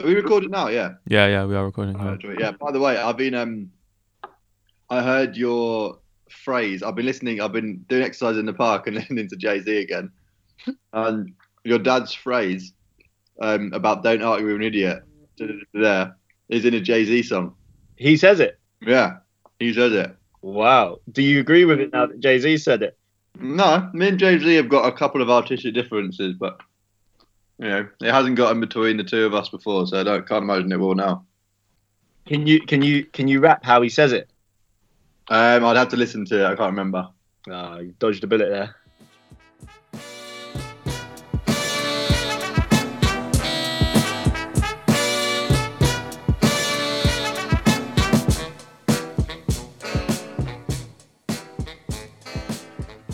Are we recording now? Yeah. Yeah, yeah, we are recording. Yeah. do. Yeah. By the way, I've been um, I heard your phrase. I've been listening. I've been doing exercise in the park and listening to Jay Z again, and your dad's phrase um about "Don't argue with an idiot" there is in a Jay Z song. He says it. Yeah, he says it. Wow. Do you agree with it now that Jay Z said it? No, me and Jay Z have got a couple of artistic differences, but you know, it hasn't gotten between the two of us before, so I don't can't imagine it will now. Can you can you can you rap how he says it? Um, I'd have to listen to it. I can't remember. Ah, you dodged a bullet there.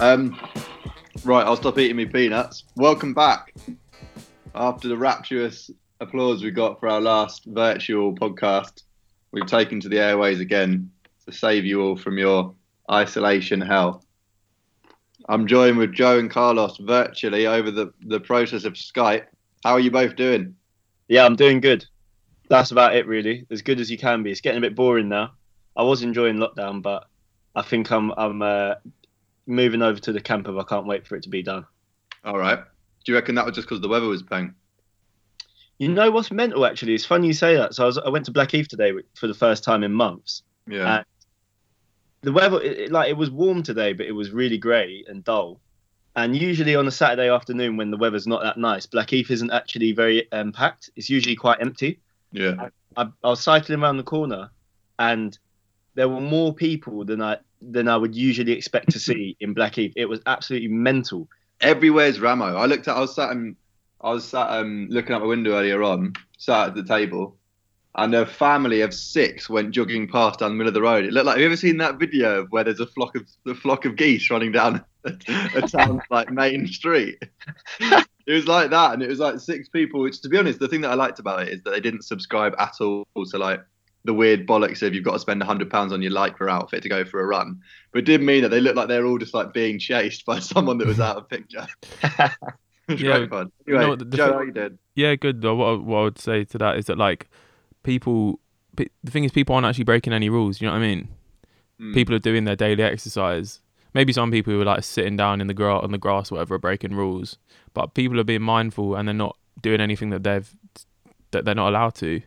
Um, right, I'll stop eating me peanuts. Welcome back. After the rapturous applause we got for our last virtual podcast, we've taken to the airways again to save you all from your isolation hell. I'm joined with Joe and Carlos virtually over the, the process of Skype. How are you both doing? Yeah, I'm doing good. That's about it, really. As good as you can be. It's getting a bit boring now. I was enjoying lockdown, but I think I'm I'm uh, moving over to the camp of I can't wait for it to be done. All right. Do you reckon that was just because the weather was paying? You know what's mental? Actually, it's funny you say that. So I was I went to Blackheath today for the first time in months. Yeah. The weather it, it- like it was warm today but it was really grey and dull and usually on a saturday afternoon when the weather's not that nice blackheath isn't actually very um, packed it's usually quite empty yeah. I, I was cycling around the corner and there were more people than i than i would usually expect to see in blackheath it was absolutely mental everywhere's Ramo. I looked at. I was sat. I was sat um, looking out my window earlier on, sat at the table, and a family of six went jogging past down the middle of the road. It looked like. Have you ever seen that video where there's a flock of a flock of geese running down a, a town like main street? It was like that, and it was like six people. Which, to be honest, the thing that I liked about it is that they didn't subscribe at all to like the weird bollocks of you've got to spend hundred pounds on your lycra outfit to go for a run. But it did mean that they looked like they're all just like being chased by someone that was out of picture. It's Yeah, great fun. Anyway, what, the- the Joe, thing- how you did? Yeah, good. Though. What, I- what I would say to that is that like people, pe- the thing is, people aren't actually breaking any rules. You know what I mean? Mm. People are doing their daily exercise. Maybe some people who are like sitting down in the gra- on the grass, or whatever, are breaking rules. But people are being mindful and they're not doing anything that they've that they're not allowed to.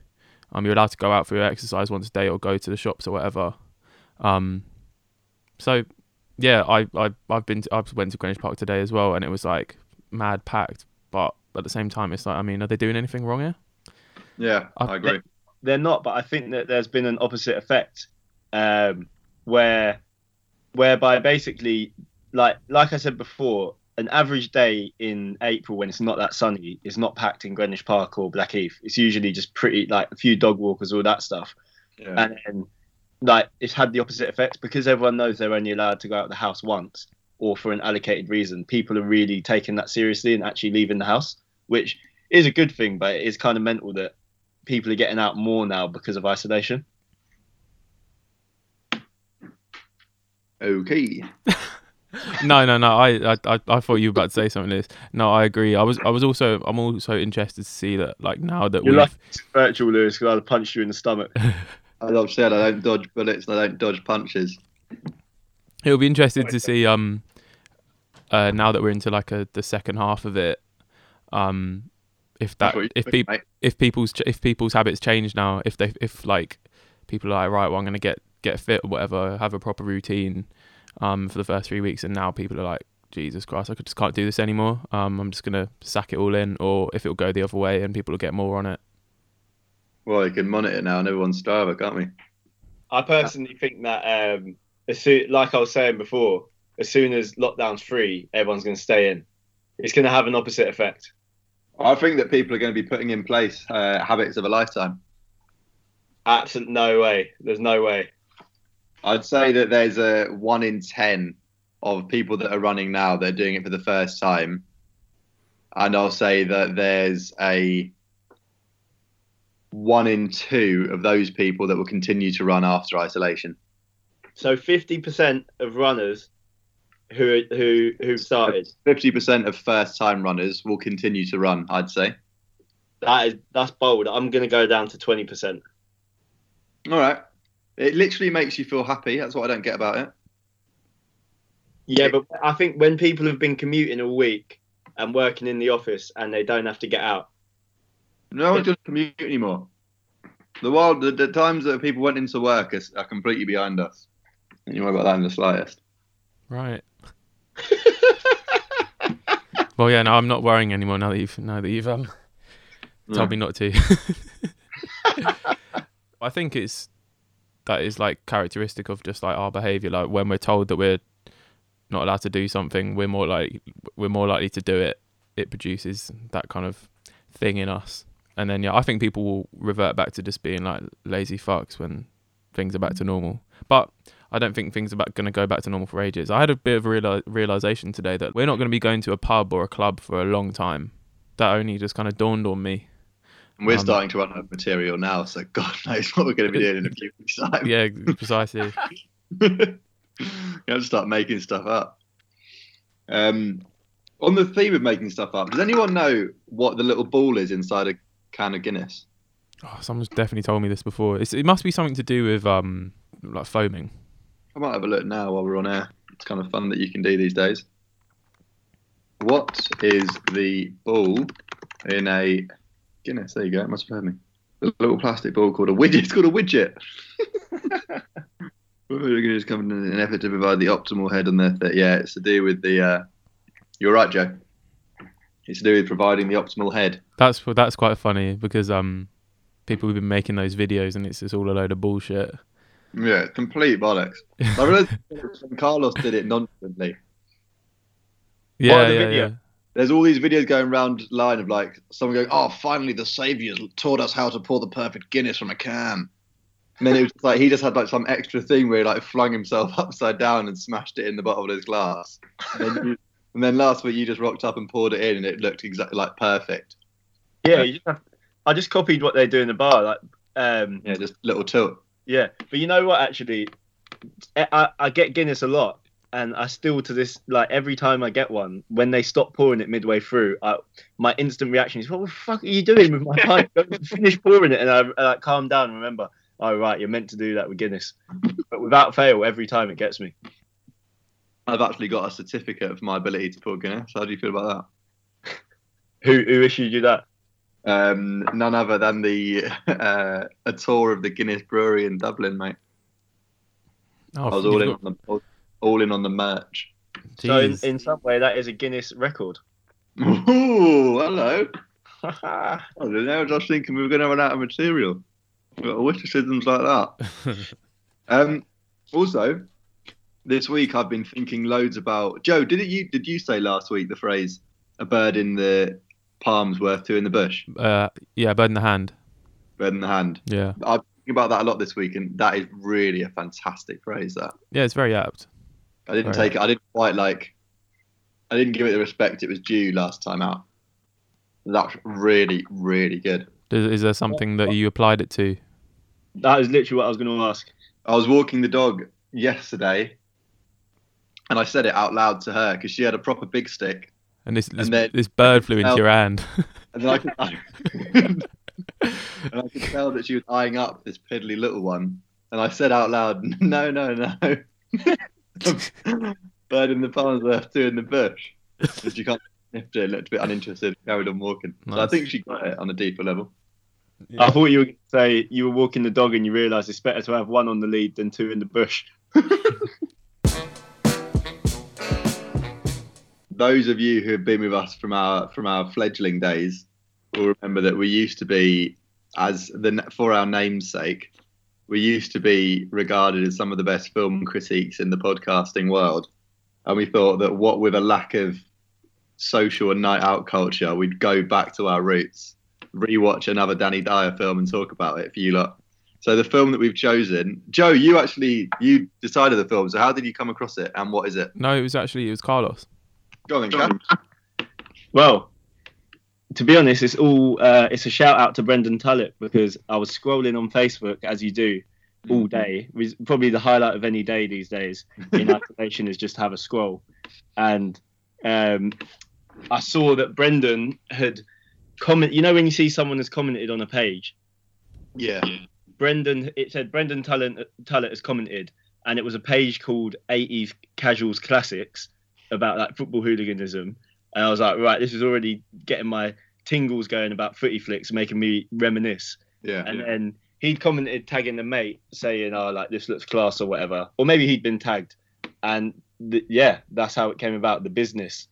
Um, you're allowed to go out for your exercise once a day or go to the shops or whatever. Um, so yeah, I I I've been to, I went to Greenwich Park today as well, and it was like mad packed. But at the same time, it's like I mean, are they doing anything wrong here? Yeah, I- I agree. they're not, but I think that there's been an opposite effect, um, where, whereby basically, like like I said before, an average day in April when it's not that sunny is not packed in Greenwich Park or Blackheath. It's usually just pretty like a few dog walkers, all that stuff, Yeah. and then like it's had the opposite effect because everyone knows they're only allowed to go out of the house once or for an allocated reason. People are really taking that seriously and actually leaving the house, which is a good thing, but it is kind of mental that people are getting out more now because of isolation. Okay. no, no, no. I, I, I, I thought you were about to say something. Liz. No, I agree. I was, I was also, I'm also interested to see that, like, now that You're we've, like virtual Lewis because I'd punch you in the stomach. As I've said, I don't dodge bullets and I don't dodge punches. it'll be interesting to see, um, uh, now that we're into like a the second half of it, um, if that, That's what you if think, people, if people's, ch- if people's habits change now, if they, if like people are like, right, well, I'm gonna get get fit or whatever, have a proper routine, um, for the first three weeks, and now people are like, Jesus Christ, I just can't do this anymore. Um, I'm just gonna sack it all in, or if it'll go the other way and people will get more on it. Well, you can monitor now and everyone's Strava, can't we? I personally think that, um, as soon, like I was saying before, as soon as lockdown's free, everyone's going to stay in. It's going to have an opposite effect. I think that people are going to be putting in place uh, habits of a lifetime. Absolutely no way. There's no way. I'd say that there's a one in ten of people that are running now that are doing it for the first time, and I'll say that there's a one in two of those people that will continue to run after isolation. So 50% of runners who who who started. Fifty percent of first-time runners will continue to run. I'd say. That is that's bold. I'm gonna go down to twenty percent. All right. It literally makes you feel happy. That's what I don't get about it. Yeah, but I think when people have been commuting a week and working in the office and they don't have to get out, No one does commute anymore. The wild, the, the times that people went into work are, are completely behind us. Don't you worry about that in the slightest. Right. well, yeah, no, I'm not worrying anymore now that you've now that you've um told me not to. I think it's that is like characteristic of just like our behavior. Like when we're told that we're not allowed to do something, we're more like we're more likely to do it. It produces that kind of thing in us, and then yeah, I think people will revert back to just being like lazy fucks when things are back to normal. But I don't think things are going to go back to normal for ages. I had a bit of a reali- realization today that we're not going to be going to a pub or a club for a long time. That only just kind of dawned on me. And we're Um, starting to run out of material now, so God knows what we're going to be doing in a few weeks' time. Yeah, precisely. you have to start making stuff up. Um, on the theme of making stuff up, does anyone know what the little ball is inside a can of Guinness? Oh, someone's definitely told me this before. It's, it must be something to do with um like foaming. I might have a look now while we're on air. It's kind of fun that you can do these days. What is the ball in a Guinness? There you go. It must have heard me. A little plastic ball called a widget. It's called a widget. We're going to just come in an effort to provide the optimal head on the. Th- yeah, it's to do with the. Uh, you're right, Joe. It's to do with providing the optimal head. That's that's quite funny because um people have been making those videos and it's just all a load of bullshit. Yeah, it's complete bollocks. I realised Carlos did it nonchalantly. Yeah, yeah, video? yeah. There's all these videos going around line of like someone going, "Oh, finally the saviors taught us how to pour the perfect Guinness from a can." And then it was like he just had like some extra thing where he like flung himself upside down and smashed it in the bottom of his glass. And then, you, and then last week you just rocked up and poured it in, and it looked exactly like perfect. yeah, you just have, I just copied what they do in the bar. Like, um, Yeah, just little tilt. yeah, but you know what? Actually, I, I get Guinness a lot, and I still to this like every time I get one, when they stop pouring it midway through, I, my instant reaction is, "What the fuck are you doing with my pint? Go finish pouring it," and I, I like calm down and remember. Oh right, you're meant to do that with Guinness, but without fail, every time it gets me. I've actually got a certificate of my ability to pour Guinness. How do you feel about that? Who who issued you that? that? Um, none other than the uh, a tour of the Guinness Brewery in Dublin, mate. Oh, I was all in got- on the all in on the merch. So in, in some way, that is a Guinness record. Ooh, hello. I don't know. I was just thinking we were going to run out of material. We've got witticisms like that. Um, also, this week I've been thinking loads about Joe. Did it you? Did you say last week the phrase "a bird in the palm's worth two in the bush"? uh, yeah, bird in the hand. Bird in the hand. Yeah, I've been thinking about that a lot this week, and that is really a fantastic phrase. That yeah, it's very apt. I didn't Right. take it. I didn't quite like. I didn't give it the respect it was due last time out. That's really, really good. Is, is there something that you applied it to? That is literally what I was going to ask. I was walking the dog yesterday, and I said it out loud to her because she had a proper big stick, And this this, And then- this bird flew into tell- your hand. and then I could, and I could tell that she was eyeing up this piddly little one, and I said out loud, "No, no, no, bird in the palm's worth two in the bush." And she kind of sniffed it, looked a bit uninterested, carried on walking. So I Nice. think she got it on a deeper level. I thought you were going to say you were walking the dog and you realised it's better to have one on the lead than two in the bush. those of you who have been with us from our from our fledgling days will remember that we used to be as the for our namesake we used to be regarded as some of the best film critiques in the podcasting world. And we thought that what with a lack of social and night out culture we'd go back to our roots rewatch another danny dyer film and talk about it for you lot. So the film that we've chosen joe you actually you decided the film. So how did you come across it and what is it? No, it was actually it was Carlos. go on then Cam. Well, to be honest, it's all uh, it's a shout out to Brendan Tullett because I was scrolling on Facebook as you do all day. It was probably the highlight of any day these days in isolation is just have a scroll, and um, I saw that Brendan had comment. You know when you see someone has commented on a page, Yeah. Brendan. It said Brendan Tullett, Tullett has commented, and it was a page called 80s Casuals Classics about like football hooliganism. And I was like, right, this is already getting my tingles going about footy flicks, making me reminisce. Yeah. And then he'd commented tagging a mate saying, "Oh, like this looks class" or whatever, or maybe he'd been tagged, and th- yeah, that's how it came about. The business,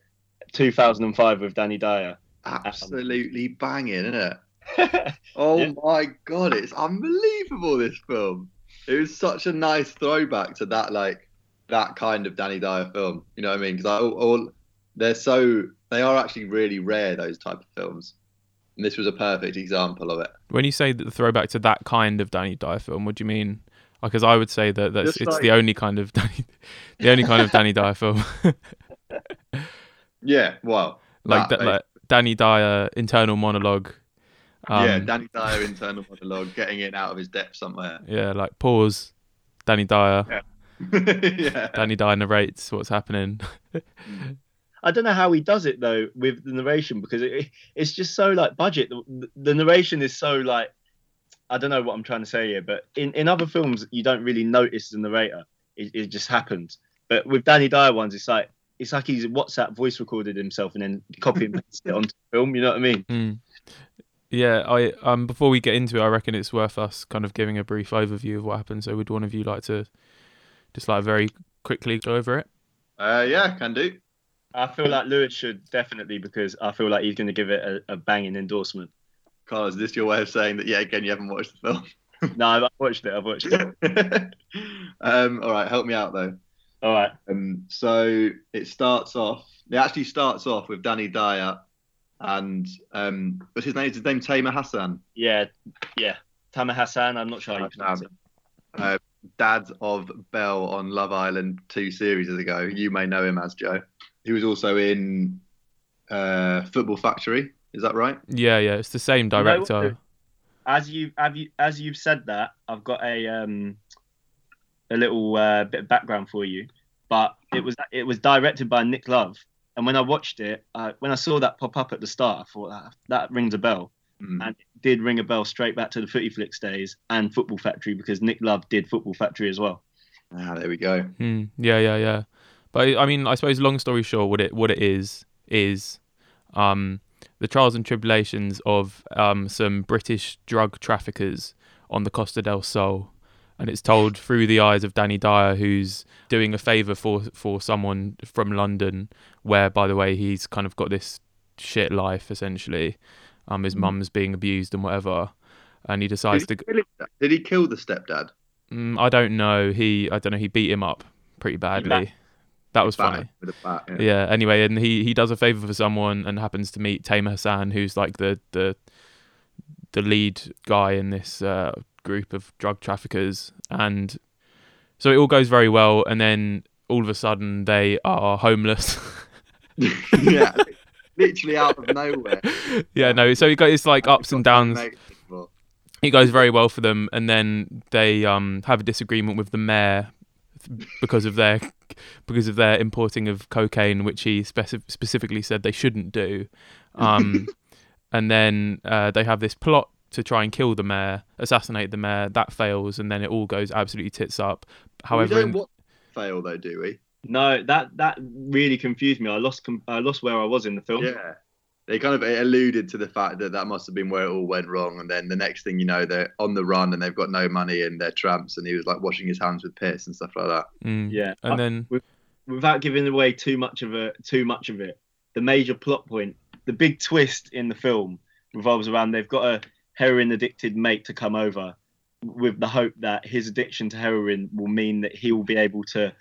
2005 with Danny Dyer. Absolutely banging, isn't it? Oh Yeah. my god, it's unbelievable this film. It was such a nice throwback to that like that kind of Danny Dyer film. You know what I mean? Because all, all they're so they are actually really rare those type of films, and this was a perfect example of it. When you say that the throwback to that kind of Danny Dyer film, what do you mean? Because I would say that that's Just it's like- the only kind of Danny, the only kind of Danny Dyer film, Yeah, well, like that, that, like Danny Dyer internal monologue. Um, yeah, Danny Dyer internal monologue, getting it out of his depth somewhere. yeah, like pause. Danny Dyer. yeah, Danny Dyer narrates what's happening. I don't know how he does it though with the narration because it, it's just so like budget. The, the narration is so like I don't know what I'm trying to say here, but in, in other films you don't really notice the narrator. It, it just happens. But with Danny Dyer ones, it's like it's like he's WhatsApp voice recorded himself and then copy and paste it onto the film. You know what I mean? Mm. Yeah, I um before we get into it, I reckon it's worth us kind of giving a brief overview of what happened. So, would one of you like to just like very quickly go over it? uh, yeah, can do. I feel like Lewis should definitely because I feel like he's going to give it a, a banging endorsement. Carl, is this your way of saying that? Yeah, again, you haven't watched the film. No, I've watched it. I've watched it. um, all right, help me out though. All right. Um, so it starts off. It actually starts off with Danny Dyer and um, what's his name? Is his name Tamer Hassan, Yeah, yeah. Tamer Hassan. I'm not sure how you pronounce it. dad of Belle on Love Island two series ago. You may know him as Joe. He was also in uh, Football Factory. Is that right? Yeah, yeah, it's the same know what? director. As you have you as you've said that, I've got a um a little uh, bit of background for you. But it was it was directed by Nick Love, and when I watched it, uh, when I saw that pop up at the start, I thought that, that rings a bell, Mm. and it did ring a bell straight back to the Footy Flicks days and Football Factory because Nick Love did Football Factory as well. Ah, there we go. Hmm, yeah, yeah, yeah. But I mean, I suppose long story short, what it what it is is um, the trials and tribulations of um, some British drug traffickers on the Costa del Sol, and it's told through the eyes of Danny Dyer, who's doing a favour for for someone from London, where by the way he's kind of got this shit life essentially. Um, his Mm. mum's being abused and whatever, and he decides Did to. he, him? Did he kill the stepdad? Mm, I don't know. He, I don't know. He beat him up pretty badly. That was funny. Bat, yeah. Yeah. Anyway, and he he does a favor for someone and happens to meet Tamer Hassan, who's like the the the lead guy in this uh, group of drug traffickers, and so it all goes very well. And then all of a sudden, they are homeless. yeah, literally out of nowhere. yeah, no. So it goes it's like ups and downs. It goes very well for them, and then they um have a disagreement with the mayor because of their because of their importing of cocaine, which he speci- specifically said they shouldn't do. Um, and then uh, they have this plot to try and kill the mayor, assassinate the mayor. That fails, and then it all goes absolutely tits up. However, we don't want fail though, do we? No, that that really confused me. I lost com- I lost where I was in the film. Yeah. They kind of alluded to the fact that that must have been where it all went wrong, and then the next thing you know, they're on the run and they've got no money and they're tramps, and he was like washing his hands with piss and stuff like that. Mm. Yeah. and then without giving away too much of a too much of it, the major plot point, the big twist in the film revolves around they've got a heroin addicted mate to come over with the hope that his addiction to heroin will mean that he will be able to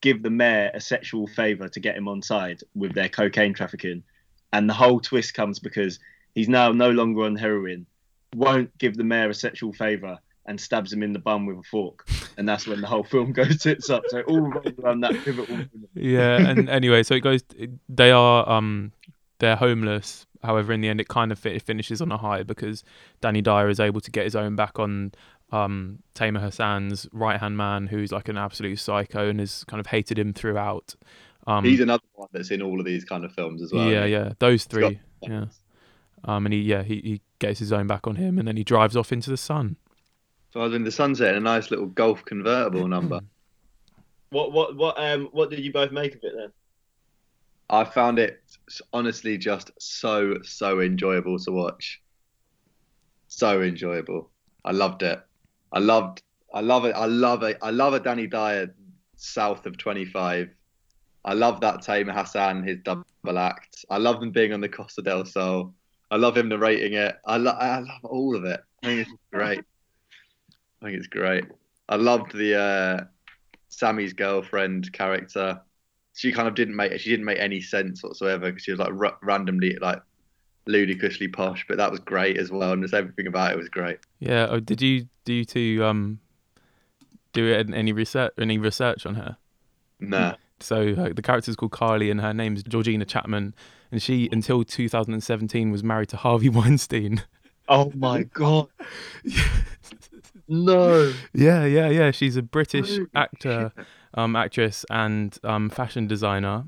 give the mayor a sexual favor to get him on side with their cocaine trafficking. And the whole twist comes because he's now no longer on heroin, won't give the mayor a sexual favor, and stabs him in the bum with a fork. And that's when the whole film goes tits up. So it all around that pivotal moment. yeah, and anyway, so it goes. They are um, they're homeless. However, in the end, it kind of fi- finishes on a high because Danny Dyer is able to get his own back on um, Tamer Hassan's right hand man, who's like an absolute psycho and has kind of hated him throughout. Um, He's another one that's in all of these kind of films as well. yeah, yeah, those three. Yeah. Um, and he yeah he, he gets his own back on him, and then he drives off into the sun. So I was in the sunset in a nice little golf convertible number. What what what um what did you both make of it then? I found it honestly just so so enjoyable to watch. So enjoyable. I loved it. I loved. I love it. I love it. I love a Danny Dyer south of 25. I love that Tamer Hassan, his double act. I love them being on the Costa del Sol. I love him narrating it. I, lo- I love all of it. I think it's great. I think it's great. I loved the uh, Sammy's girlfriend character. She kind of didn't make she didn't make any sense whatsoever because she was like r- randomly like ludicrously posh, but that was great as well, and just everything about it was great. Yeah. Oh, did you do you two um do any research any research on her? Nah, So the character's called Carly, and her name's Georgina Chapman, and she until 2017 was married to Harvey Weinstein. Oh my god. no. Yeah, yeah, yeah. She's a British actor, um, actress, and um, fashion designer.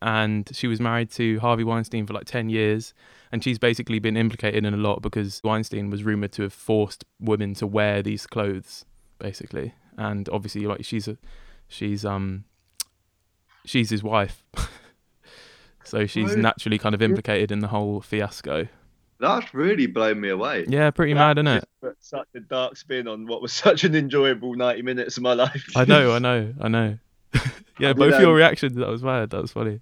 And she was married to Harvey Weinstein for like 10 years. And she's basically been implicated in a lot because Weinstein was rumored to have forced women to wear these clothes, basically. And obviously, like, she's a, she's, um, she's his wife. so she's Holy naturally kind of implicated in the whole fiasco. that's really blown me away. Yeah, pretty mad, isn't it? Put such a dark spin on what was such an enjoyable 90 minutes of my life. I know, I know, I know. yeah, did, both your um, reactions, that was mad. That was funny.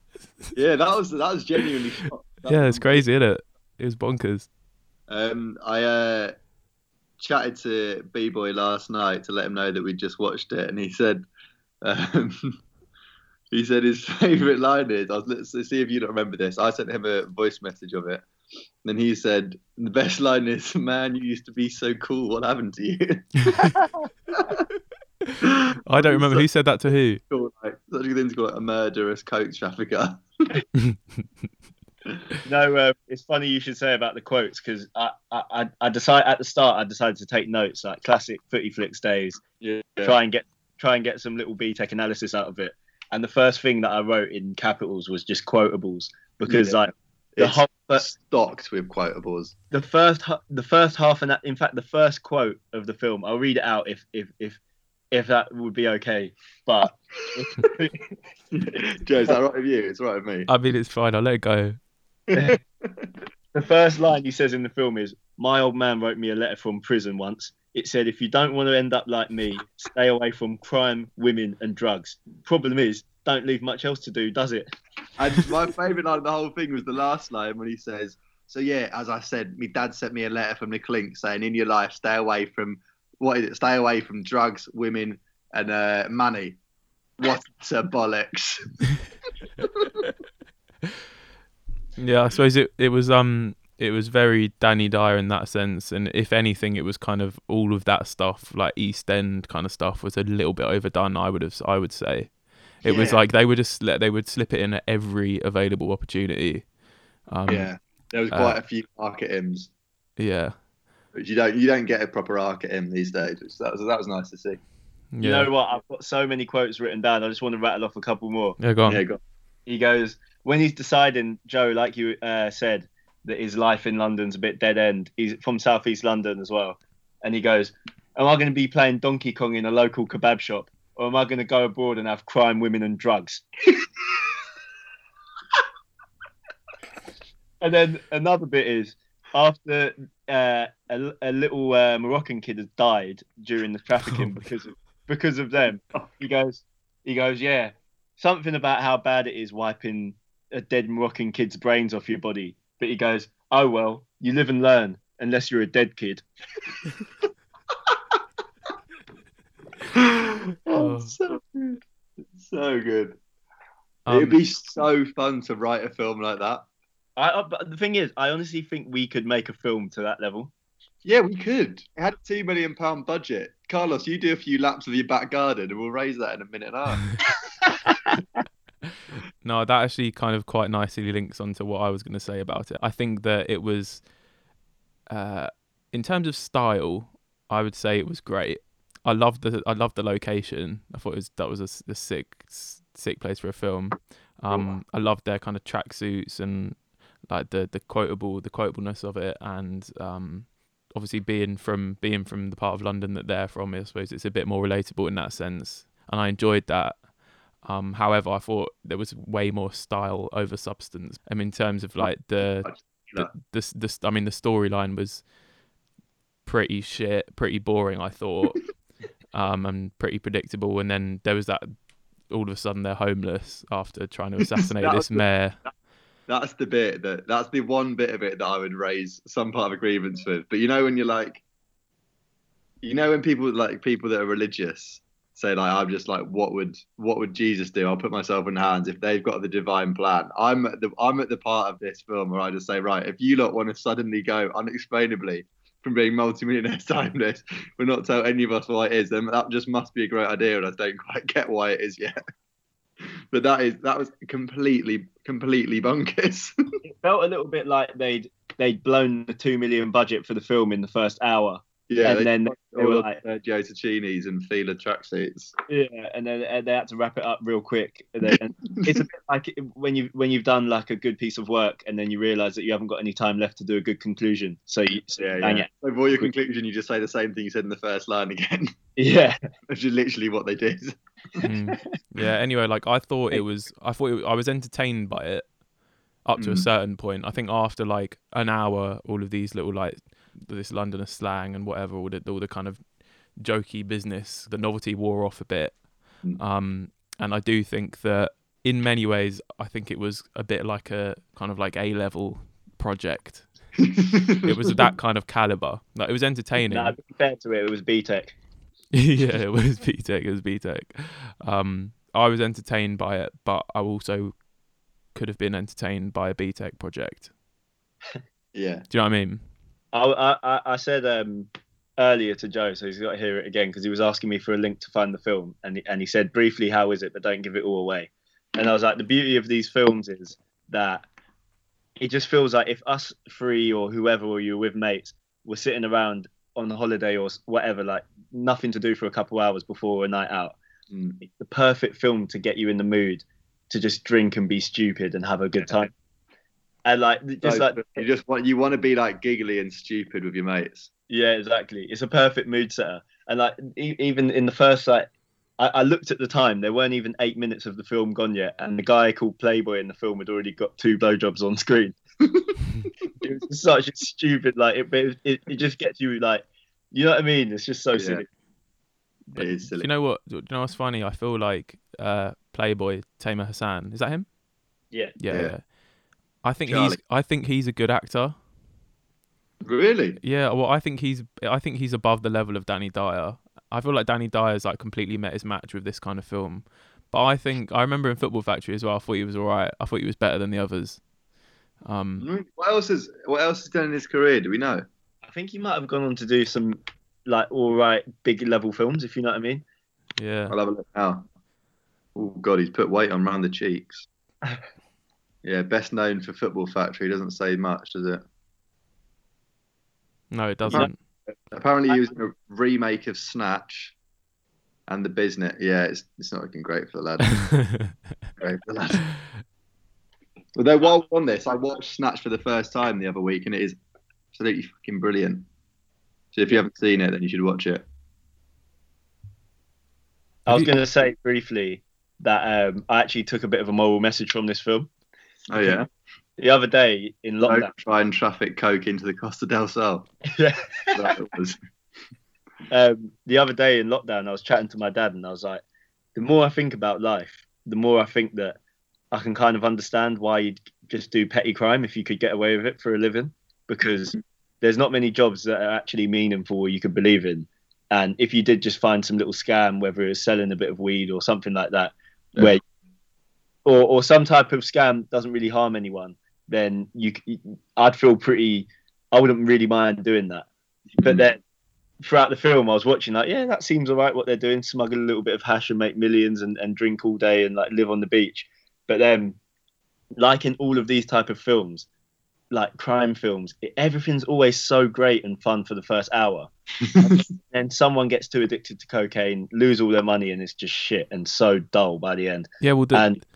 Yeah, that was that was genuinely. That Yeah, was it's crazy, isn't it? It was bonkers. Um, I uh, chatted to B Boy last night to let him know that we'd just watched it, and he said, um, he said his favourite line is, I was, let's, let's see if you don't remember this. I sent him a voice message of it. And he said, the best line is, man, you used to be so cool. What happened to you? I don't remember who said that to who. Cool, like, such a good thing to call it a murderous coke trafficker. No, uh, it's funny you should say about the quotes because I, I, I- I decide at the start I decided to take notes like classic footy flicks days, Yeah. try and get try and get some little BTEC analysis out of it. And the first thing that I wrote in capitals was just quotables because Yeah. like the It's whole but stocked with quotables. the first hu- the first half and in fact the first quote of the film I'll read it out if if if if that would be okay. But Joe, is that right with you? It's right with me. I mean, it's fine. I'll let it go. the first line he says in the film is, "My old man wrote me a letter from prison once. It said, if you don't want to end up like me, stay away from crime, women, and drugs. Problem is, don't leave much else to do, does it? And my favourite line of the whole thing was the last line when he says, "So yeah, as I said, my dad sent me a letter from the clink saying, in your life, stay away from what is it? Stay away from drugs, women, and uh, money. What a bollocks! Yeah, I suppose it, it was um it was very Danny Dyer in that sense, and if anything, it was kind of all of that stuff, like East End kind of stuff, was a little bit overdone. I would have, I would say, it was like they would just let they would slip it in at every available opportunity. Um, yeah, there was uh, quite a few arc at yeah, which you don't you don't get a proper arc at these days. Which that was that was nice to see. yeah. You know what? I've got so many quotes written down. I just want to rattle off a couple more. yeah, go on. Yeah, go. He goes, when he's deciding, Joe, like you uh, said, that his life in London's a bit dead end. He's from southeast London as well, and he goes, "Am I going to be playing Donkey Kong in a local kebab shop, or am I going to go abroad and have crime, women, and drugs?" and then another bit is after uh, a, a little uh, Moroccan kid has died during the trafficking because of because of them. He goes, he goes, yeah, something about how bad it is wiping a dead Moroccan kid's brains off your body. But he goes, oh well, you live and learn unless you're a dead kid. Oh. so good, so good. Um, It'd be so fun to write a film like that. I, I, but the thing is, I honestly think we could make a film to that level. Yeah, we could. It had a two million pound budget. Carlos, you do a few laps of your back garden, and we'll raise that in a minute and a half. No, that actually kind of quite nicely links onto what I was going to say about it. I think that it was, uh, in terms of style, I would say it was great. I loved the I loved the location. I thought it was that was a, a sick sick place for a film. Um, I loved their kind of tracksuits and like the the quotable the quotableness of it, and um, obviously being from being from the part of London that they're from, I suppose it's a bit more relatable in that sense, and I enjoyed that. Um, however, I thought there was way more style over substance. I mean, in terms of like the the, the, the I mean, the storyline was pretty shit, pretty boring. I thought, um, and pretty predictable. And then there was that all of a sudden they're homeless after trying to assassinate this the- mayor. That's the bit that that's the one bit of it that I would raise some part of a grievance with. But you know when you're like, you know when people like people that are religious say like I'm just like what would what would Jesus do? I'll put myself in hands if they've got the divine plan. I'm at the I'm at the part of this film where I just say right if you lot want to suddenly go unexplainably from being multimillionaires to homeless, we're not tell any of us why it is, then that just must be a great idea, and I don't quite get why it is yet. But that is that was completely completely bonkers. It felt a little bit like they'd they'd blown the two million budget for the film in the first hour, yeah, and they, then they all were like, their Joe Tacchinis and Fila tracksuits. yeah, and then and they had to wrap it up real quick. And then, and it's a bit like when you when you've done like a good piece of work, and then you realise that you haven't got any time left to do a good conclusion. So you, so Yeah, yeah. it. So for your conclusion, you just say the same thing you said in the first line again, Yeah, which is literally what they did. Mm. Yeah. Anyway, like I thought it was. I thought it, I was entertained by it up to a Mhm. certain point. I think after like an hour, all of these little like this Londoner slang and whatever, all the all the kind of jokey business, the novelty wore off a bit. Mm. Um, and I do think that in many ways, I think it was a bit like a kind of like A level project. It was that kind of caliber. Like it was entertaining. nah, to be fair to it, it was BTEC. yeah, it was B Tech. It was BTEC. Um, I was entertained by it, but I also could have been entertained by a BTEC project. yeah, Do you know what I mean? I, I, I said um, earlier to Joe, so he's got to hear it again because he was asking me for a link to find the film, and he, and he said briefly, "How is it?" But don't give it all away. And I was like, the beauty of these films is that it just feels like if us three or whoever or you were with mates were sitting around on a holiday or whatever, like nothing to do for a couple hours before a night out, Mm. it's the perfect film to get you in the mood to just drink and be stupid and have a good time. And like, just So, like you just want you want to be like giggly and stupid with your mates. Yeah, exactly. It's a perfect mood setter. And like e- even in the first like I, I looked at the time, there weren't even eight minutes of the film gone yet, and the guy called Playboy in the film had already got two blowjobs on screen. it was such a stupid like it, it, it, it just gets you like you know what I mean? It's just so Yeah. silly. But it is do silly. you know what? Do you know what's funny? I feel like uh, Playboy Tamer Hassan. Is that him? Yeah. Yeah. Yeah. yeah. I think Charlie. he's. I think he's a good actor. really? Yeah. Well, I think he's. I think he's above the level of Danny Dyer. I feel like Danny Dyer's like completely met his match with this kind of film. But I think I remember in Football Factory as well. I thought he was all right. I thought he was better than the others. Um, What else is what else is done in his career? Do we know? I think he might have gone on to do some like all right big level films, if you know what I mean. yeah. I'll have a look now. Oh God, he's put weight on round the cheeks. Yeah, best known for Football Factory. Doesn't say much, does it? No, it doesn't. Apparently, he was in a remake of Snatch and The Business. Yeah, it's it's not looking great for the lad. great for the lad. Although while on this, I watched Snatch for the first time the other week, and it is absolutely fucking brilliant. So if you haven't seen it, then you should watch it. I was going to say briefly that um, I actually took a bit of a moral message from this film. Oh yeah, The other day in lockdown, don't try and traffic coke into the Costa del Sol. Yeah. Um, the other day in lockdown, I was chatting to my dad, and I was like, the more I think about life, the more I think that I can kind of understand why you'd just do petty crime if you could get away with it for a living, because there's not many jobs that are actually meaningful or you could believe in. And if you did just find some little scam, whether it was selling a bit of weed or something like that, Yeah. where or or some type of scam doesn't really harm anyone, then you c- I'd feel pretty. I wouldn't really mind doing that. But mm-hmm. then throughout the film, I was watching like, yeah, that seems alright what they're doing. Smuggle a little bit of hash and make millions and, and drink all day and like live on the beach. But then, like in all of these type of films, like crime films, it, everything's always so great and fun for the first hour. then someone gets too addicted to cocaine, lose all their money, and it's just shit and so dull by the end. Yeah, well, the, And-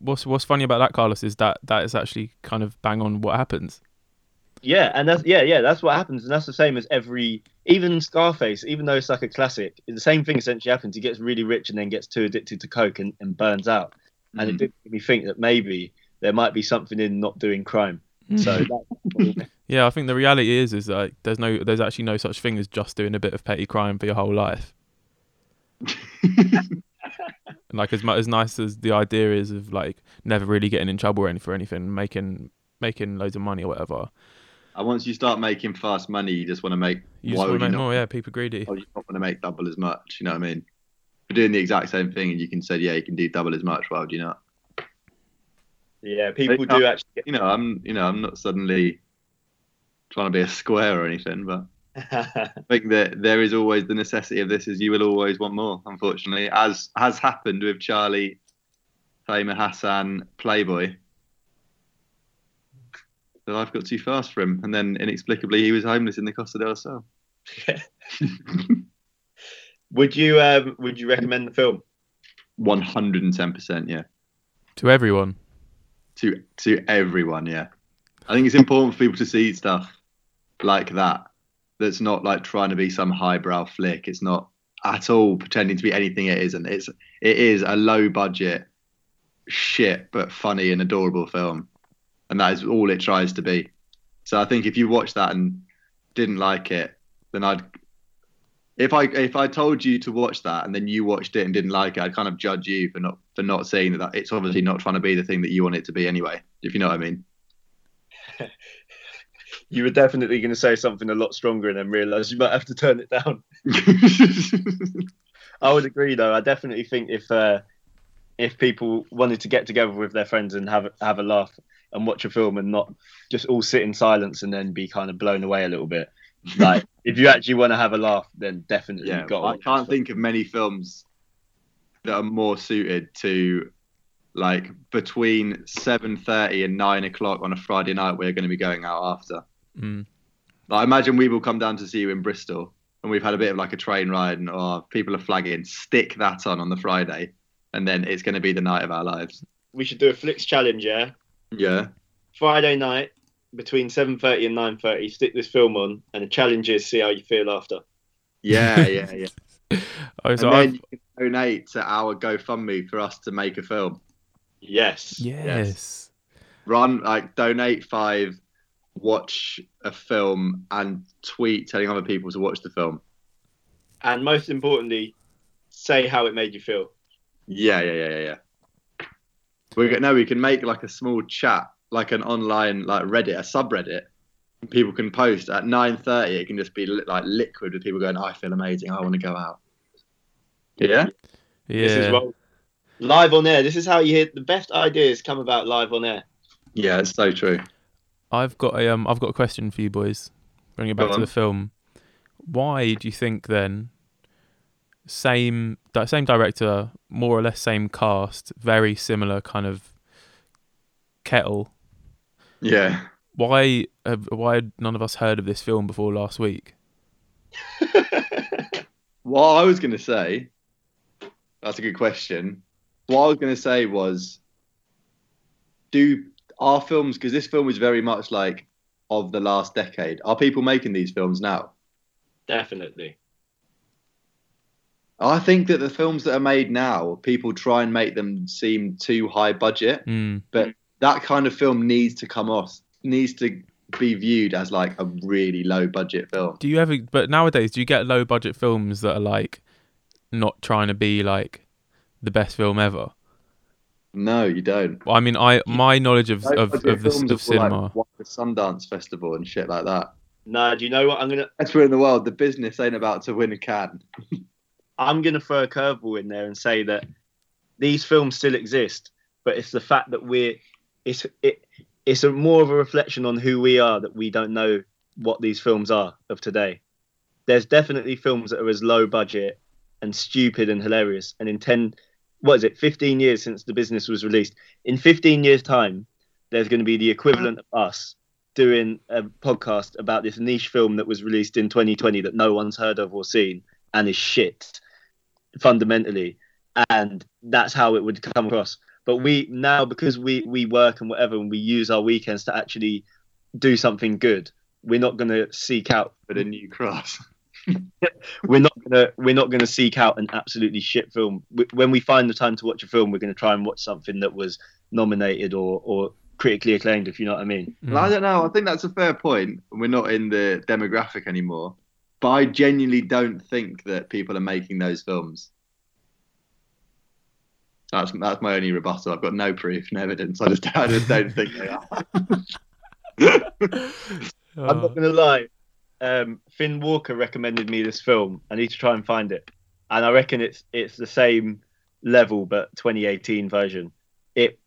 what's what's funny about that, Carlos, is that that is actually kind of bang on what happens. Yeah, and that's yeah, yeah, that's what happens, and that's the same as every even Scarface, even though it's like a classic, the same thing essentially happens. He gets really rich and then gets too addicted to coke and, and burns out. And Mhm. it did make me think that maybe there might be something in not doing crime. So that, Yeah, I think the reality is is like there's no there's actually no such thing as just doing a bit of petty crime for your whole life. And like as as nice as the idea is of like never really getting in trouble or anything for anything, making making loads of money or whatever. And once you start making fast money, you just want to make. You just why want would to you make not? more, yeah, people greedy. Why would you not want to make double as much? You know what I mean? We're doing the exact same thing, and you can say, yeah, you can do double as much. Why would you not? yeah, people They do uh, actually. You know, I'm. You know, I'm not suddenly trying to be a square or anything, but Get... I think that there is always the necessity of this. Is you will always want more. Unfortunately, as has happened with Charlie, Tamer Hassan, Playboy. The life got too fast for him, and then inexplicably he was homeless in the Costa del Sol. would you um would you recommend the film? One hundred and ten percent, yeah. To everyone. To to everyone, yeah. I think it's important for people to see stuff like that. That's not like trying to be some highbrow flick. It's not at all pretending to be anything it isn't. It's it is a low budget, shit but funny and adorable film, and that is all it tries to be. So I think if you watch that and didn't like it, then I'd. If I if I told you to watch that and then you watched it and didn't like it, I'd kind of judge you for not for not seeing that, that it's obviously not trying to be the thing that you want it to be anyway. If you know what I mean. You were definitely going to say something a lot stronger and then realise you might have to turn it down. I would agree, though. I definitely think if uh, if people wanted to get together with their friends and have have a laugh and watch a film and not just all sit in silence and then be kind of blown away a little bit, like if you actually want to have a laugh, then definitely yeah, you've got. to I can't think of many films that are more suited to like between seven thirty and nine o'clock on a Friday night. We're going to be going out after. Mm. Like, imagine we will come down to see you in Bristol, and we've had a bit of like a train ride, and oh, people are flagging. Stick that on on the Friday, and then it's going to be the night of our lives. We should do a flicks challenge, yeah. Yeah, Friday night between seven thirty and nine thirty. Stick this film on, and the challenge is see how you feel after. yeah, yeah, yeah. Oh, and so then I've, you can donate to our GoFundMe for us to make a film. Yes. yes. run like donate five watch a film and tweet telling other people to watch the film And most importantly, say how it made you feel. yeah yeah yeah yeah yeah we can no we can make like a small chat like an online like reddit a subreddit and people can post at 9.30 it can just be li- like liquid with people going i feel amazing i want to go out yeah This is Yeah. well, live on air. This is how you hear the best ideas come about live on air. yeah it's so true I've got a um I've got a question for you boys. Bring it Go back to on. the film. Why do you think then same same director, more or less same cast, very similar kind of kettle. yeah Why have, why had none of us heard of this film before last week? What I was going to say, that's a good question. What I was going to say was, do our films, because this film is very much like of the last decade, are people making these films now? Definitely. I think that the films that are made now, people try and make them seem too high budget. Mm. That kind of film needs to come off, needs to be viewed as like a really low budget film. Do you ever? But nowadays, do you get low budget films that are like not trying to be like the best film ever? No, you don't. Well, I mean, I my knowledge of Low of, budget of, this, films of for, like, cinema. the Sundance Festival and shit like that. No, do you know what I'm gonna? That's where in the world the business ain't about to win a can. I'm gonna throw a curveball in there and say that these films still exist, but it's the fact that we're it's it it's a more of a reflection on who we are that we don't know what these films are of today. There's definitely films that are as low budget and stupid and hilarious. And in ten, what is it, 15 years since the business was released? In 15 years' time, there's going to be the equivalent of us doing a podcast about this niche film that was released in 2020 that no one's heard of or seen and is shit fundamentally and that's how it would come across But we now because we we work and whatever, and we use our weekends to actually do something good. We're not going to seek out. For the new cross. We're not going to. We're not going to seek out an absolutely shit film. W- When we find the time to watch a film, we're going to try and watch something that was nominated or or critically acclaimed. If you know what I mean. Mm. Well, I don't know. I think that's a fair point. We're not in the demographic anymore. But I genuinely don't think that people are making those films. That's that's my only rebuttal. I've got no proof, no evidence. I just, I just don't think they are. I'm not going to lie. Um, Finn Walker recommended me this film. I need to try and find it, and I reckon it's it's the same level but 2018 version. It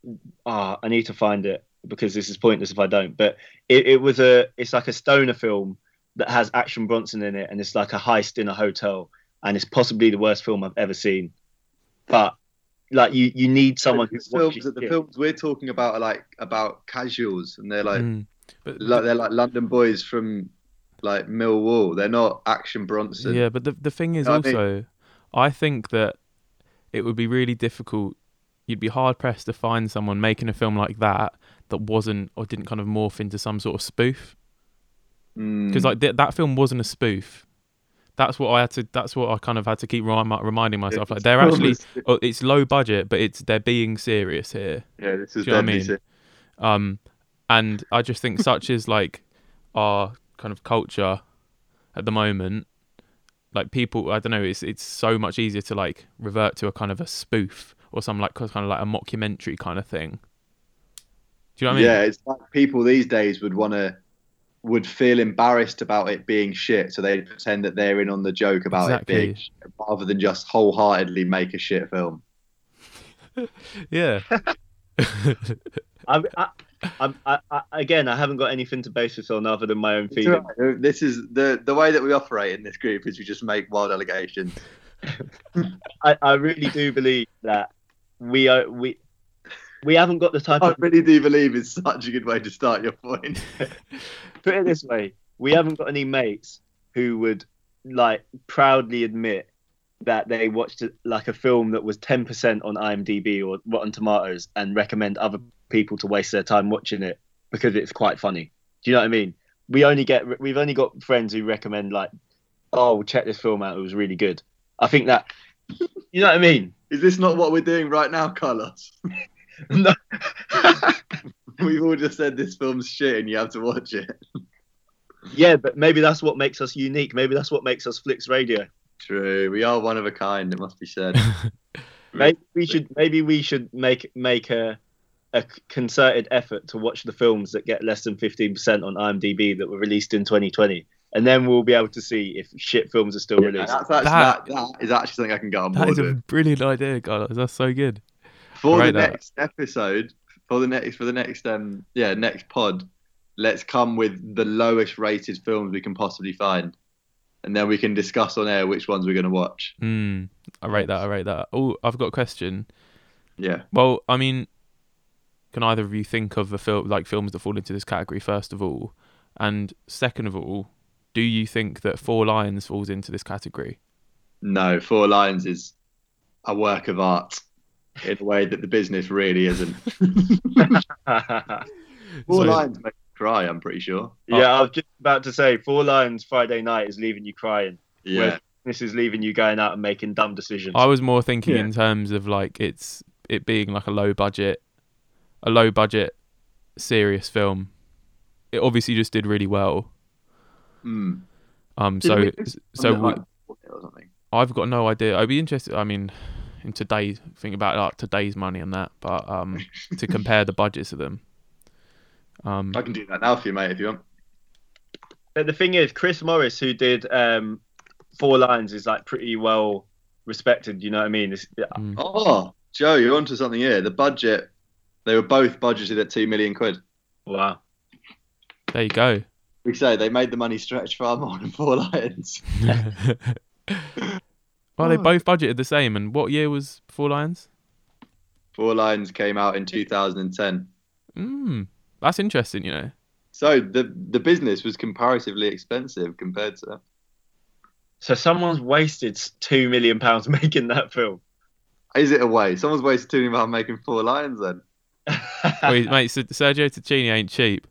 ah, I need to find it because this is pointless if I don't. But it, it was a it's like a stoner film that has Action Bronson in it, and it's like a heist in a hotel, and it's possibly the worst film I've ever seen. But like you, you need someone the who's films, watching the it. films we're talking about are like about casuals, and they're like, mm. But like they're like London boys from like Millwall. They're not Action Bronson. Yeah, but the the thing is I think- also, I think that it would be really difficult. You'd be hard pressed to find someone making a film like that that wasn't or didn't kind of morph into some sort of spoof. Mm. Because like th- that film wasn't a spoof. That's what I had to. That's what I kind of had to keep remi- reminding myself. Like they're actually, oh, it's low budget, but it's they're being serious here. yeah, this is Do you know what I mean? serious. Um, and I just think such is like our kind of culture at the moment. Like people, I don't know. It's it's so much easier to like revert to a kind of a spoof or some like kind of like a mockumentary kind of thing. Do you know what I mean? Yeah, it's like people these days would want to would feel embarrassed about it being shit, so they pretend that they're in on the joke about Exactly. it being shit, rather than just wholeheartedly make a shit film. Yeah. I, I, I, I, I, again, I haven't got anything to base this on other than my own It's feeling. all right. This is the the way that we operate in this group is we just make wild allegations. I, I really do believe that we are we we haven't got the type I of really do believe is such a good way to start your point. put it this way, we haven't got any mates who would like proudly admit that they watched like a film that was 10% on IMDb or Rotten Tomatoes and recommend other people to waste their time watching it because it's quite funny. Do you know what I mean? We only get we've only got friends who recommend like, oh, check this film out. It was really good. I think that you know what I mean. Is this not what we're doing right now, Carlos? No. We've all just said this film's shit and you have to watch it. yeah, but maybe that's what makes us unique. Maybe that's what makes us Flicks Radio. True, we are one of a kind. It must be said. Maybe we should maybe we should make make a a concerted effort to watch the films that get less than 15% on IMDb that were released in 2020 and then we'll be able to see if shit films are still Yeah, released. that's actually, That- that, that is actually something I can get on that board is a with. brilliant idea, Carlos. That's so good. For the Right there. next episode, for the next for the next um yeah next pod, let's come with the lowest rated films we can possibly find, and then we can discuss on air which ones we're going to watch. Mm, I rate that. I rate that. Oh, I've got a question. Yeah. Well, I mean, can either of you think of a film like films that fall into this category first of all, and second of all, do you think that Four Lions falls into this category? No, Four Lions is a work of art in a way that the business really isn't. Four So- Lions make me cry. I'm pretty sure. yeah, I was just about to say Four Lions Friday night is leaving you crying. Yeah. This is leaving you going out and making dumb decisions. I was more thinking Yeah. in terms of like it's it being like a low budget, a low budget, serious film. It obviously just did really well. Mm. Um, Did so we so we, like. I've got no idea. I'd be interested. I mean, in today's think about like today's money and that, but um, to compare the budgets of them. Um, I can do that now for you, mate, if you want. But the thing is, Chris Morris, who did um, Four Lions, is like pretty well respected. You know what I mean? It's, mm. Oh, Joe, you're onto something here. The budget, they were both budgeted at two million quid. wow. there you go. We say they made the money stretch far more than Four Lions. well, they both budgeted the same. And what year was Four Lions? Four Lions came out in 2010. Mm, that's interesting. You know. So the the business was comparatively expensive compared to. So someone's wasted two million pounds making that film. Is it a away? Someone's wasted two million pound making four lions then. Wait, mate, Sergio Tacchini ain't cheap.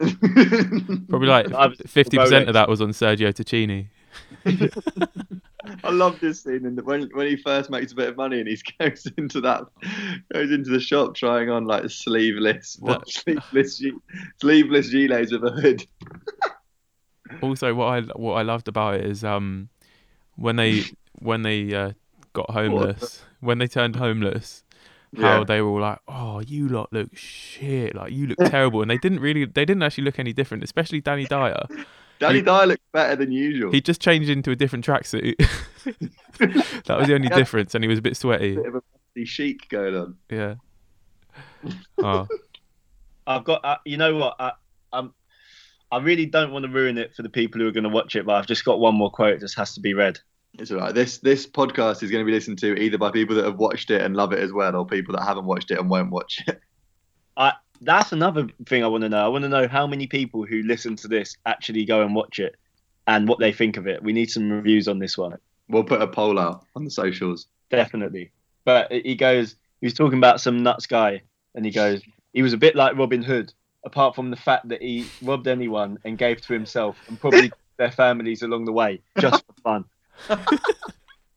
Probably like fifty percent of that was on Sergio Tacchini. I love this scene in the, when when he first makes a bit of money and he goes into that goes into the shop trying on like sleeveless what, sleeveless sleeveless gilets with a hood. Also, what I what I loved about it is um when they when they uh, got homeless, when they turned homeless, how Yeah. they were all like, "Oh, you lot look shit, like you look terrible," and they didn't really, they didn't actually look any different, especially Danny Dyer. Danny he- Dyer looks better than usual. He just changed into a different tracksuit. that was the only difference, and he was a bit sweaty. bit of a musty chic going on. Yeah. Oh, I've got. Uh, you know what? I, I'm. I really don't want to ruin it for the people who are going to watch it, but I've just got one more quote. It just has to be read. It's all right. This this podcast is going to be listened to either by people that have watched it and love it as well, or people that haven't watched it and won't watch it. That's another thing I want to know. I want to know how many people who listen to this actually go and watch it, and what they think of it. We need some reviews on this one. We'll put a poll out on the socials. Definitely. But he goes, he was talking about some nuts guy, and he goes, he was a bit like Robin Hood, apart from the fact that he robbed anyone and gave to himself and probably their families along the way, just for fun.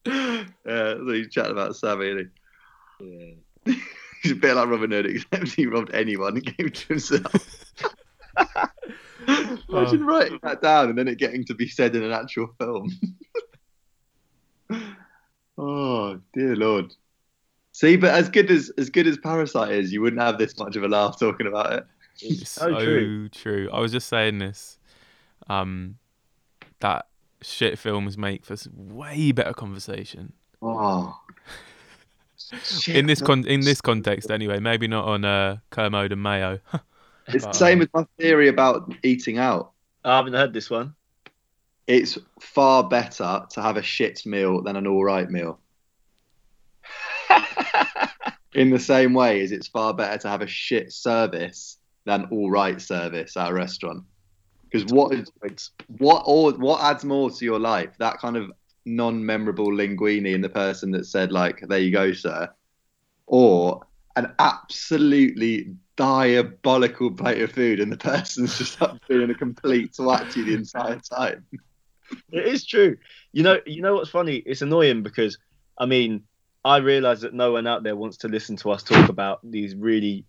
yeah, so he's chatting about Sammy. Isn't he? He's a bit like Robin Hood, except he robbed anyone and gave to himself. Imagine writing that down and then it getting to be said in an actual film. oh dear lord. See, but as good as as good as Parasite is, you wouldn't have this much of a laugh talking about it. it's so so true. true. I was just saying this. Um, that shit films make for way better conversation. Oh. In this con- in this context, anyway. Maybe not on uh, Kermode and Mayo. it's the same as my theory about eating out. I haven't heard this one. It's far better to have a shit meal than an all right meal. In the same way as it's far better to have a shit service than all right service at a restaurant. Because what is what or what adds more to your life? That kind of non-memorable linguini in the person that said like, "There you go, sir," or an absolutely diabolical plate of food and the person's just up being a complete twat to you the entire time. It is true. You know, you know what's funny? It's annoying because I mean, I realise that no one out there wants to listen to us talk about these really,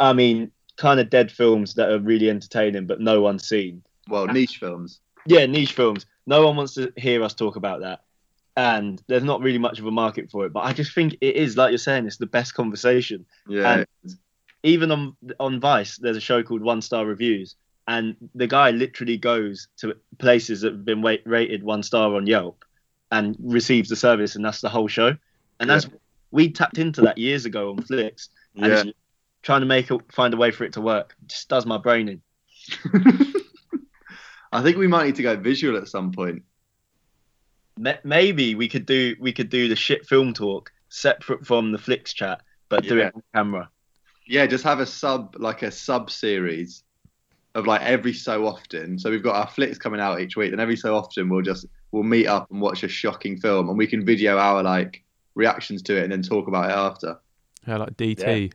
I mean, kind of dead films that are really entertaining, but no one's seen. Well, niche films. Yeah, niche films. No one wants to hear us talk about that, and there's not really much of a market for it. But I just think it is, like you're saying, it's the best conversation. Yeah. even on on Vice, there's a show called One Star Reviews, and the guy literally goes to places that have been wa- rated one star on Yelp and receives the service, and that's the whole show. And that's we tapped into that years ago on Flix, and yeah. trying to make it find a way for it to work just does my brain in. I think we might need to go visual at some point. Maybe we could do we could do the shit film talk separate from the flicks chat, but do it on camera. Yeah, just have a sub like a sub series of like every so often. So we've got our flicks coming out each week, and every so often we'll just we'll meet up and watch a shocking film, and we can video our like reactions to it and then talk about it after. Yeah, like DT.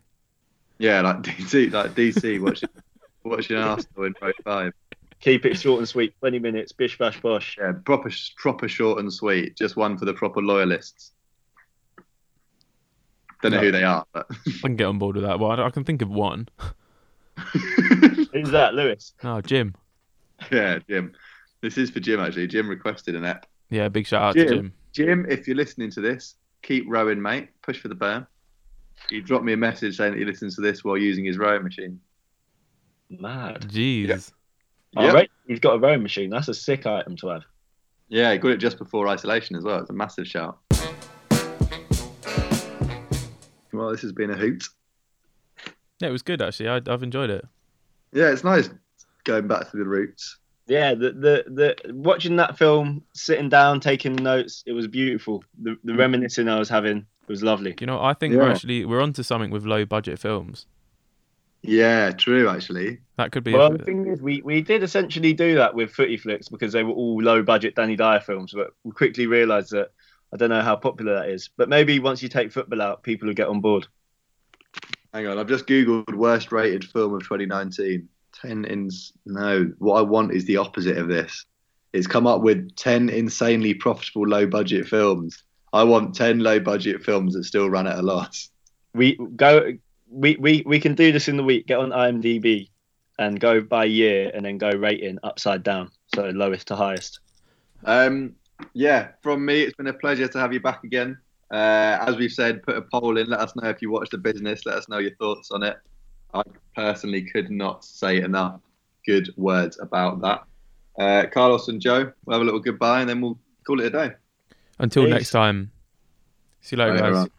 Yeah, like DC, like DC watching watching Arsenal in row five. Keep it short and sweet, twenty minutes, bish bash bosh. Yeah, proper proper short and sweet. Just one for the proper loyalists. Don't know No. who they are, but I can get on board with that. Well, I, I can think of one. Who's that, Lewis? No, Jim. yeah, Jim. This is for Jim actually. Jim requested an app. Yeah, big shout out Jim. to Jim. Jim, if you're listening to this, keep rowing, mate. Push for the burn. He dropped me a message saying that he listens to this while using his rowing machine. Mad. Jeez. Yeah. Yep. right. He's got a rowing machine. That's a sick item to have. Yeah, he got it just before isolation as well. It's a massive shout. Well, this has been a hoot. Yeah, it was good actually. I, I've enjoyed it. Yeah, it's nice going back to the roots. Yeah, the, the the watching that film, sitting down, taking notes, it was beautiful. The the mm. reminiscing I was having was lovely. You know, I think we're actually we're onto something with low budget films. Yeah, true, actually. That could be. Well, a, the thing is, we, we did essentially do that with Footy Flicks because they were all low budget Danny Dyer films, but we quickly realised that I don't know how popular that is, but maybe once you take football out, people will get on board. Hang on, I've just googled worst rated film of 2019. Ten ins. No, what I want is the opposite of this. It's come up with ten insanely profitable low budget films. I want ten low budget films that still run at a loss. We go. We, we we can do this in the week. Get on IMDb and go by year, and then go rating upside down, so lowest to highest. Um, yeah, from me, it's been a pleasure to have you back again. Uh, as we've said, put a poll in. Let us know if you watched the business. Let us know your thoughts on it. I personally could not say enough good words about that. Uh, Carlos and Joe, we'll have a little goodbye and then we'll call it a day. Until Peace. next time. See you later, Later guys. on.